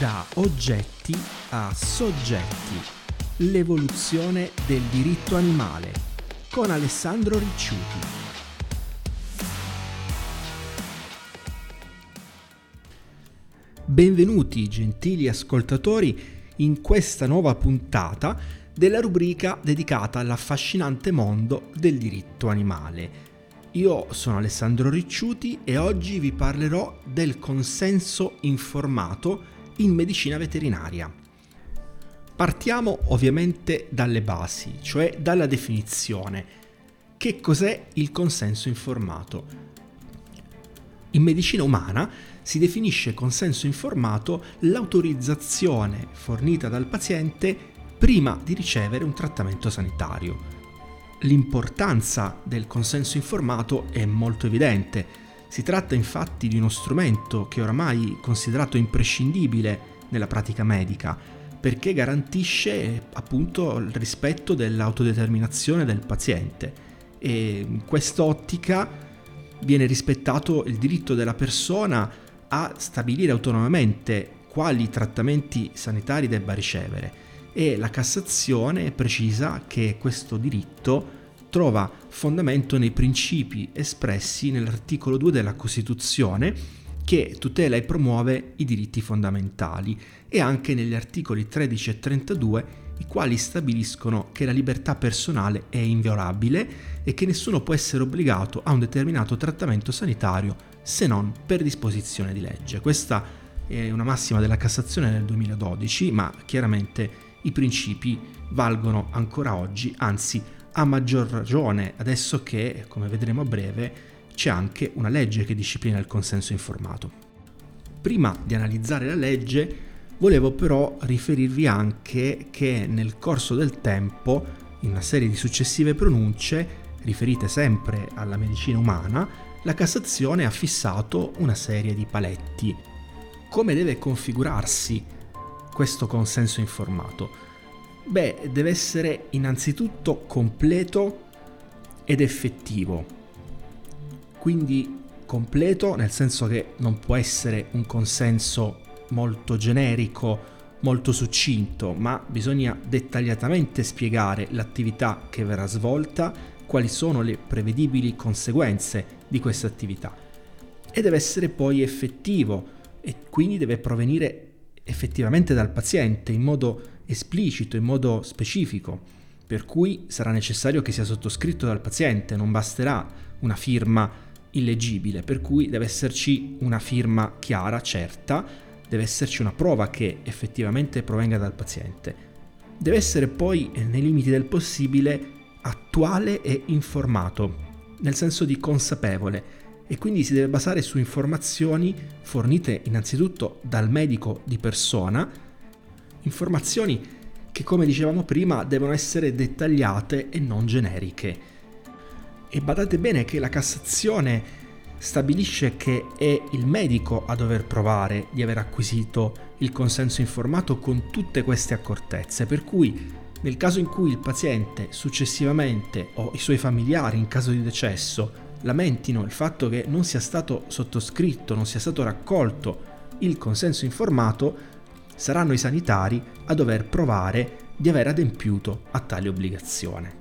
Da oggetti a soggetti. L'evoluzione del diritto animale con Alessandro Ricciuti. Benvenuti gentili ascoltatori in questa nuova puntata della rubrica dedicata all'affascinante mondo del diritto animale. Io sono Alessandro Ricciuti e oggi vi parlerò del consenso informato in medicina veterinaria. Partiamo ovviamente dalle basi, cioè dalla definizione. Che cos'è il consenso informato? In medicina umana si definisce consenso informato l'autorizzazione fornita dal paziente prima di ricevere un trattamento sanitario L'importanza del consenso informato è molto evidente. Si tratta infatti di uno strumento che è oramai considerato imprescindibile nella pratica medica perché garantisce appunto il rispetto dell'autodeterminazione del paziente. E in quest'ottica viene rispettato il diritto della persona a stabilire autonomamente quali trattamenti sanitari debba ricevere. E la Cassazione precisa che questo diritto trova fondamento nei principi espressi nell'articolo 2 della Costituzione che tutela e promuove i diritti fondamentali e anche negli articoli 13 e 32 i quali stabiliscono che la libertà personale è inviolabile e che nessuno può essere obbligato a un determinato trattamento sanitario se non per disposizione di legge. Questa è una massima della Cassazione del 2012, ma chiaramente i principi valgono ancora oggi, anzi a maggior ragione adesso che, come vedremo a breve, c'è anche una legge che disciplina il consenso informato. Prima di analizzare la legge, volevo però riferirvi anche che nel corso del tempo, in una serie di successive pronunce, riferite sempre alla medicina umana, la Cassazione ha fissato una serie di paletti. Come deve configurarsi questo consenso informato? Beh, deve essere innanzitutto completo ed effettivo. Quindi completo nel senso che non può essere un consenso molto generico, molto succinto, ma bisogna dettagliatamente spiegare l'attività che verrà svolta, quali sono le prevedibili conseguenze di questa attività. E deve essere poi effettivo e quindi deve provenire effettivamente dal paziente in modo esplicito, in modo specifico, per cui sarà necessario che sia sottoscritto dal paziente, non basterà una firma illeggibile, per cui deve esserci una firma chiara, certa, deve esserci una prova che effettivamente provenga dal paziente. Deve essere poi, eh, nei limiti del possibile, attuale e informato, nel senso di consapevole, e quindi si deve basare su informazioni fornite innanzitutto dal medico di persona, informazioni che come dicevamo prima devono essere dettagliate e non generiche. E badate bene che la Cassazione stabilisce che è il medico a dover provare di aver acquisito il consenso informato con tutte queste accortezze, per cui nel caso in cui il paziente successivamente o i suoi familiari in caso di decesso lamentino il fatto che non sia stato sottoscritto, non sia stato raccolto il consenso informato, saranno i sanitari a dover provare di aver adempiuto a tale obbligazione.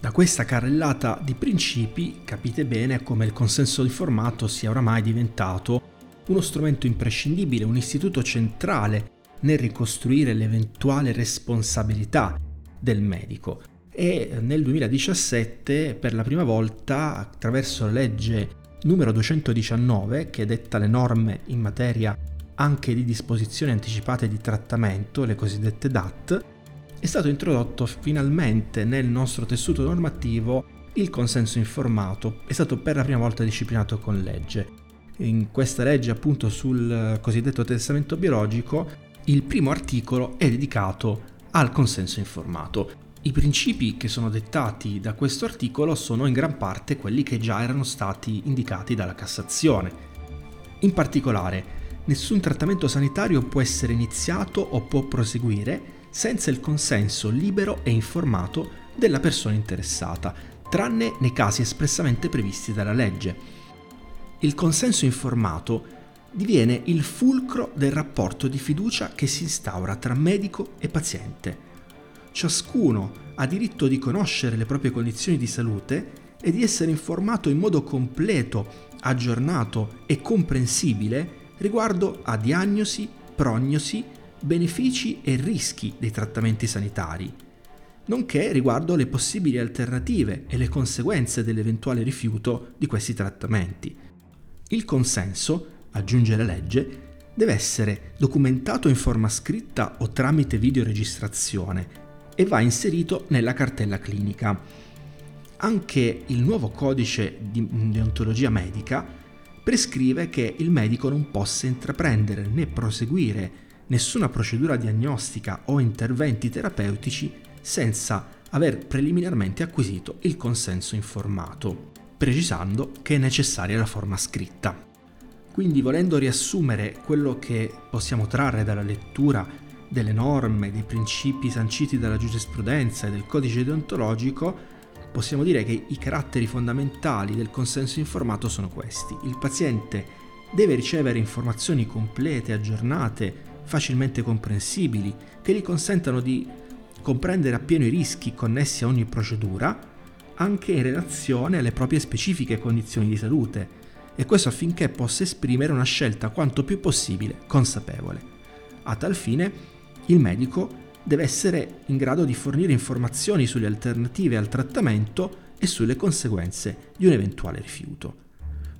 Da questa carrellata di principi capite bene come il consenso informato sia oramai diventato uno strumento imprescindibile, un istituto centrale nel ricostruire l'eventuale responsabilità del medico e nel 2017 per la prima volta attraverso la legge numero 219 che detta le norme in materia anche di disposizioni anticipate di trattamento, le cosiddette DAT, è stato introdotto finalmente nel nostro tessuto normativo il consenso informato, è stato per la prima volta disciplinato con legge. In questa legge appunto sul cosiddetto testamento biologico il primo articolo è dedicato al consenso informato. I principi che sono dettati da questo articolo sono in gran parte quelli che già erano stati indicati dalla Cassazione. In particolare, nessun trattamento sanitario può essere iniziato o può proseguire senza il consenso libero e informato della persona interessata, tranne nei casi espressamente previsti dalla legge. Il consenso informato diviene il fulcro del rapporto di fiducia che si instaura tra medico e paziente. Ciascuno ha diritto di conoscere le proprie condizioni di salute e di essere informato in modo completo, aggiornato e comprensibile riguardo a diagnosi, prognosi, benefici e rischi dei trattamenti sanitari, nonché riguardo le possibili alternative e le conseguenze dell'eventuale rifiuto di questi trattamenti. Il consenso, aggiunge la legge, deve essere documentato in forma scritta o tramite videoregistrazione e va inserito nella cartella clinica. Anche il nuovo codice di deontologia medica prescrive che il medico non possa intraprendere né proseguire nessuna procedura diagnostica o interventi terapeutici senza aver preliminarmente acquisito il consenso informato, precisando che è necessaria la forma scritta. Quindi volendo riassumere quello che possiamo trarre dalla lettura delle norme, dei principi sanciti dalla giurisprudenza e del codice deontologico, possiamo dire che i caratteri fondamentali del consenso informato sono questi. Il paziente deve ricevere informazioni complete, aggiornate, facilmente comprensibili, che gli consentano di comprendere appieno i rischi connessi a ogni procedura, anche in relazione alle proprie specifiche condizioni di salute, e questo affinché possa esprimere una scelta quanto più possibile consapevole. A tal fine il medico deve essere in grado di fornire informazioni sulle alternative al trattamento e sulle conseguenze di un eventuale rifiuto.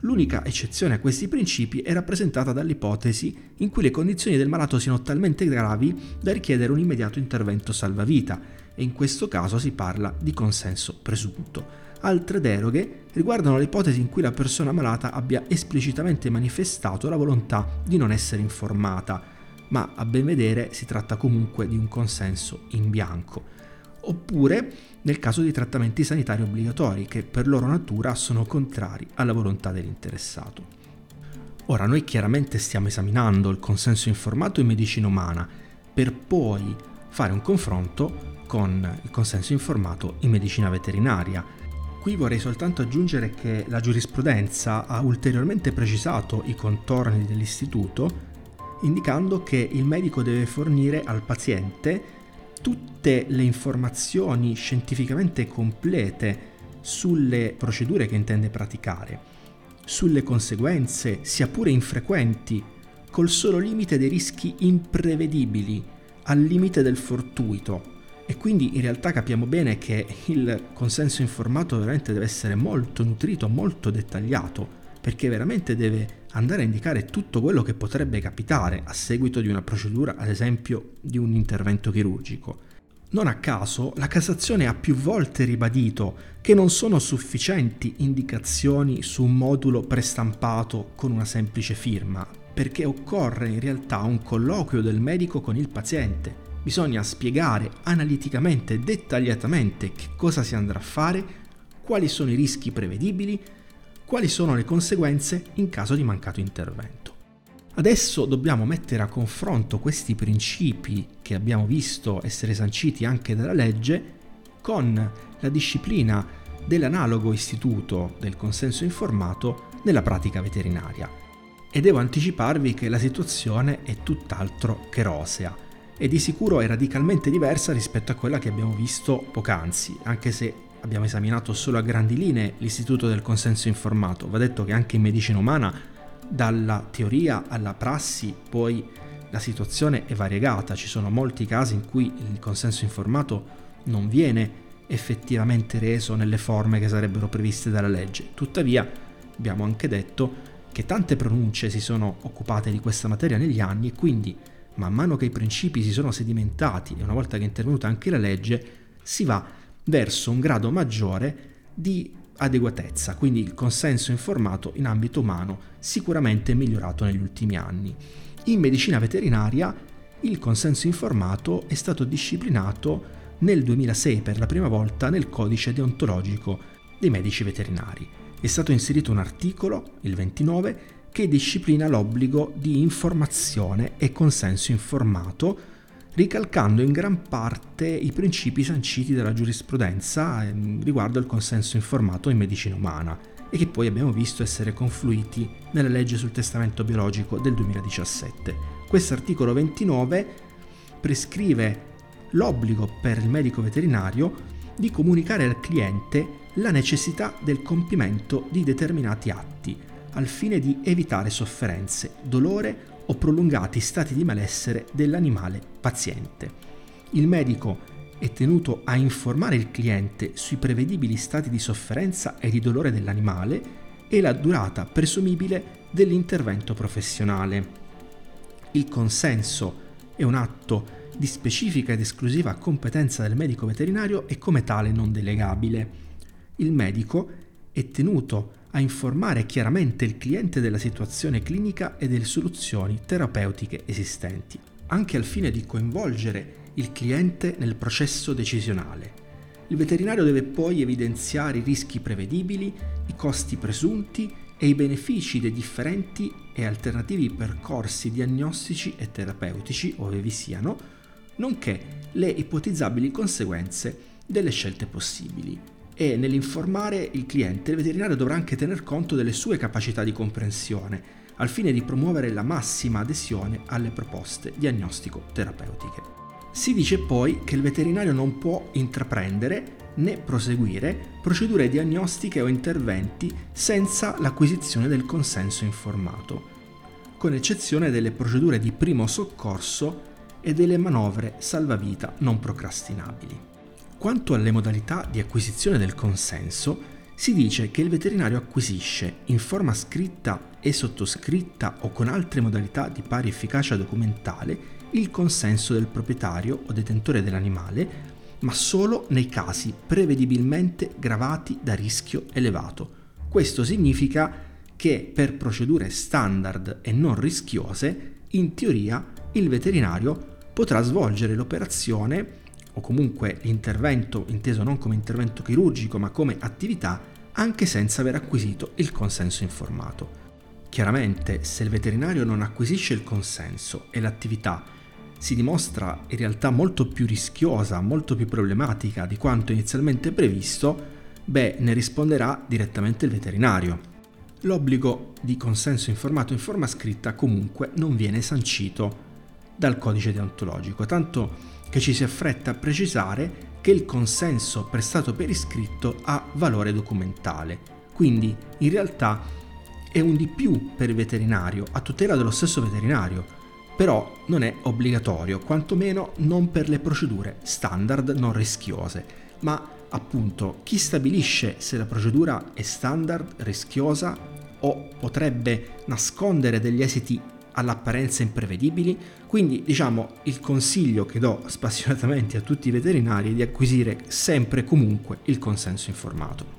L'unica eccezione a questi principi è rappresentata dall'ipotesi in cui le condizioni del malato siano talmente gravi da richiedere un immediato intervento salvavita e in questo caso si parla di consenso presunto. Altre deroghe riguardano l'ipotesi in cui la persona malata abbia esplicitamente manifestato la volontà di non essere informata ma a ben vedere si tratta comunque di un consenso in bianco. Oppure nel caso di trattamenti sanitari obbligatori che per loro natura sono contrari alla volontà dell'interessato. Ora noi chiaramente stiamo esaminando il consenso informato in medicina umana per poi fare un confronto con il consenso informato in medicina veterinaria. Qui vorrei soltanto aggiungere che la giurisprudenza ha ulteriormente precisato i contorni dell'istituto indicando che il medico deve fornire al paziente tutte le informazioni scientificamente complete sulle procedure che intende praticare, sulle conseguenze, sia pure infrequenti, col solo limite dei rischi imprevedibili, al limite del fortuito. E quindi in realtà capiamo bene che il consenso informato veramente deve essere molto nutrito, molto dettagliato, perché veramente deve andare a indicare tutto quello che potrebbe capitare a seguito di una procedura, ad esempio di un intervento chirurgico. Non a caso la Cassazione ha più volte ribadito che non sono sufficienti indicazioni su un modulo prestampato con una semplice firma, perché occorre in realtà un colloquio del medico con il paziente. Bisogna spiegare analiticamente e dettagliatamente che cosa si andrà a fare, quali sono i rischi prevedibili, quali sono le conseguenze in caso di mancato intervento. Adesso dobbiamo mettere a confronto questi principi che abbiamo visto essere sanciti anche dalla legge con la disciplina dell'analogo istituto del consenso informato nella pratica veterinaria. E devo anticiparvi che la situazione è tutt'altro che rosea e di sicuro è radicalmente diversa rispetto a quella che abbiamo visto poc'anzi, anche se abbiamo esaminato solo a grandi linee l'istituto del consenso informato. Va detto che anche in medicina umana, dalla teoria alla prassi, poi la situazione è variegata. Ci sono molti casi in cui il consenso informato non viene effettivamente reso nelle forme che sarebbero previste dalla legge. Tuttavia, abbiamo anche detto che tante pronunce si sono occupate di questa materia negli anni e quindi man mano che i principi si sono sedimentati e una volta che è intervenuta anche la legge, si va verso un grado maggiore di adeguatezza, quindi il consenso informato in ambito umano sicuramente è migliorato negli ultimi anni. In medicina veterinaria il consenso informato è stato disciplinato nel 2006 per la prima volta nel codice deontologico dei medici veterinari. È stato inserito un articolo, il 29, che disciplina l'obbligo di informazione e consenso informato ricalcando in gran parte i principi sanciti dalla giurisprudenza ehm, riguardo al consenso informato in medicina umana. e che poi abbiamo visto essere confluiti nella legge sul testamento biologico del 2017. Questo articolo 29 prescrive l'obbligo per il medico veterinario di comunicare al cliente la necessità del compimento di determinati atti al fine di evitare sofferenze, dolore o prolungati stati di malessere dell'animale paziente. Il medico è tenuto a informare il cliente sui prevedibili stati di sofferenza e di dolore dell'animale e la durata presumibile dell'intervento professionale. Il consenso è un atto di specifica ed esclusiva competenza del medico veterinario e come tale non delegabile. Il medico è tenuto a informare chiaramente il cliente della situazione clinica e delle soluzioni terapeutiche esistenti, anche al fine di coinvolgere il cliente nel processo decisionale. Il veterinario deve poi evidenziare i rischi prevedibili, i costi presunti e i benefici dei differenti e alternativi percorsi diagnostici e terapeutici, ove vi siano, nonché le ipotizzabili conseguenze delle scelte possibili. E nell'informare il cliente, il veterinario dovrà anche tener conto delle sue capacità di comprensione, al fine di promuovere la massima adesione alle proposte diagnostico-terapeutiche. Si dice poi che il veterinario non può intraprendere né proseguire procedure diagnostiche o interventi senza l'acquisizione del consenso informato, con eccezione delle procedure di primo soccorso e delle manovre salvavita non procrastinabili. Quanto alle modalità di acquisizione del consenso, si dice che il veterinario acquisisce in forma scritta e sottoscritta o con altre modalità di pari efficacia documentale il consenso del proprietario o detentore dell'animale, ma solo nei casi prevedibilmente gravati da rischio elevato. Questo significa che per procedure standard e non rischiose, in teoria il veterinario potrà svolgere l'operazione o comunque l'intervento inteso non come intervento chirurgico ma come attività anche senza aver acquisito il consenso informato. Chiaramente se il veterinario non acquisisce il consenso e l'attività si dimostra in realtà molto più rischiosa, molto più problematica di quanto inizialmente previsto, beh, ne risponderà direttamente il veterinario. L'obbligo di consenso informato in forma scritta comunque non viene sancito dal codice deontologico, tanto che ci si affretta a precisare che il consenso prestato per iscritto ha valore documentale, quindi in realtà è un di più per il veterinario, a tutela dello stesso veterinario, però non è obbligatorio, quantomeno non per le procedure standard non rischiose, ma appunto chi stabilisce se la procedura è standard, rischiosa o potrebbe nascondere degli esiti all'apparenza imprevedibili, quindi diciamo il consiglio che do spassionatamente a tutti i veterinari è di acquisire sempre e comunque il consenso informato.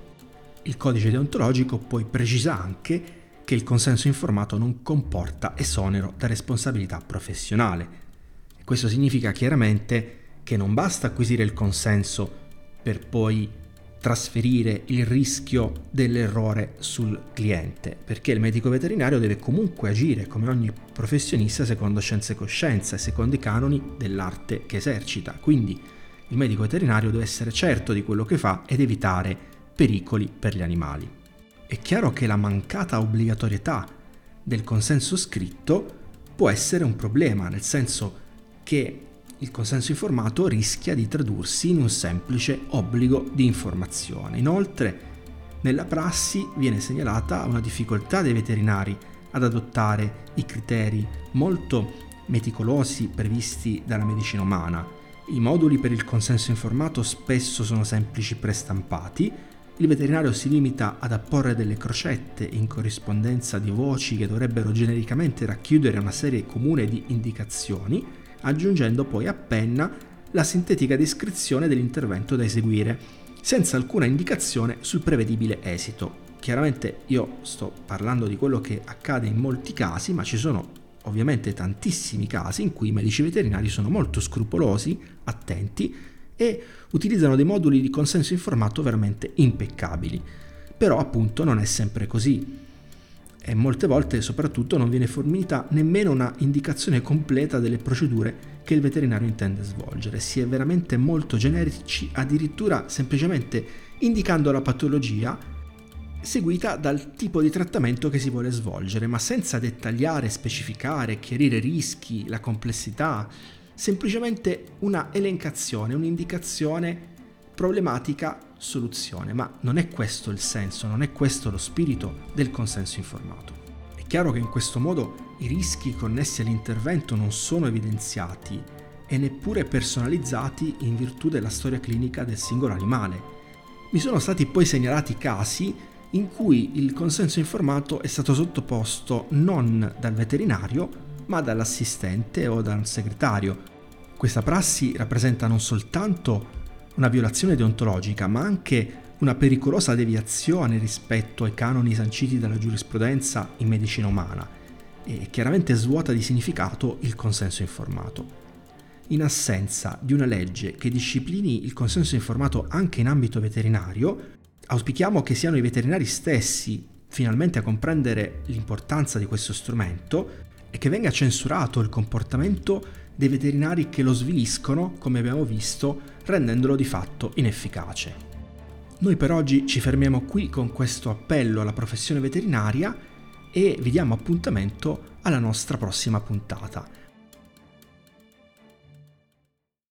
Il codice deontologico poi precisa anche che il consenso informato non comporta esonero da responsabilità professionale. questo significa chiaramente che non basta acquisire il consenso per poi trasferire il rischio dell'errore sul cliente, perché il medico veterinario deve comunque agire come ogni professionista secondo scienze e coscienza e secondo i canoni dell'arte che esercita. Quindi il medico veterinario deve essere certo di quello che fa ed evitare pericoli per gli animali è chiaro che la mancata obbligatorietà del consenso scritto può essere un problema, nel senso che il consenso informato rischia di tradursi in un semplice obbligo di informazione. Inoltre, nella prassi viene segnalata una difficoltà dei veterinari ad adottare i criteri molto meticolosi previsti dalla medicina umana. I moduli per il consenso informato spesso sono semplici prestampati, il veterinario si limita ad apporre delle crocette in corrispondenza di voci che dovrebbero genericamente racchiudere una serie comune di indicazioni, aggiungendo poi a penna la sintetica descrizione dell'intervento da eseguire, senza alcuna indicazione sul prevedibile esito. Chiaramente io sto parlando di quello che accade in molti casi, ma ci sono ovviamente tantissimi casi in cui i medici veterinari sono molto scrupolosi, attenti e utilizzano dei moduli di consenso informato veramente impeccabili. Però appunto non è sempre così e molte volte soprattutto non viene fornita nemmeno una indicazione completa delle procedure che il veterinario intende svolgere. Si è veramente molto generici, addirittura semplicemente indicando la patologia seguita dal tipo di trattamento che si vuole svolgere, ma senza dettagliare, specificare, chiarire rischi, la complessità, semplicemente una elencazione, un'indicazione problematica, soluzione, ma non è questo il senso, non è questo lo spirito del consenso informato. È chiaro che in questo modo i rischi connessi all'intervento non sono evidenziati e neppure personalizzati in virtù della storia clinica del singolo animale. Mi sono stati poi segnalati casi in cui il consenso informato è stato sottoposto non dal veterinario, ma dall'assistente o dal segretario. Questa prassi rappresenta non soltanto una violazione deontologica, ma anche una pericolosa deviazione rispetto ai canoni sanciti dalla giurisprudenza in medicina umana e chiaramente svuota di significato il consenso informato. In assenza di una legge che disciplini il consenso informato anche in ambito veterinario, Auspichiamo che siano i veterinari stessi finalmente a comprendere l'importanza di questo strumento e che venga censurato il comportamento dei veterinari che lo sviliscono, come abbiamo visto, rendendolo di fatto inefficace. Noi per oggi ci fermiamo qui con questo appello alla professione veterinaria e vi diamo appuntamento alla nostra prossima puntata.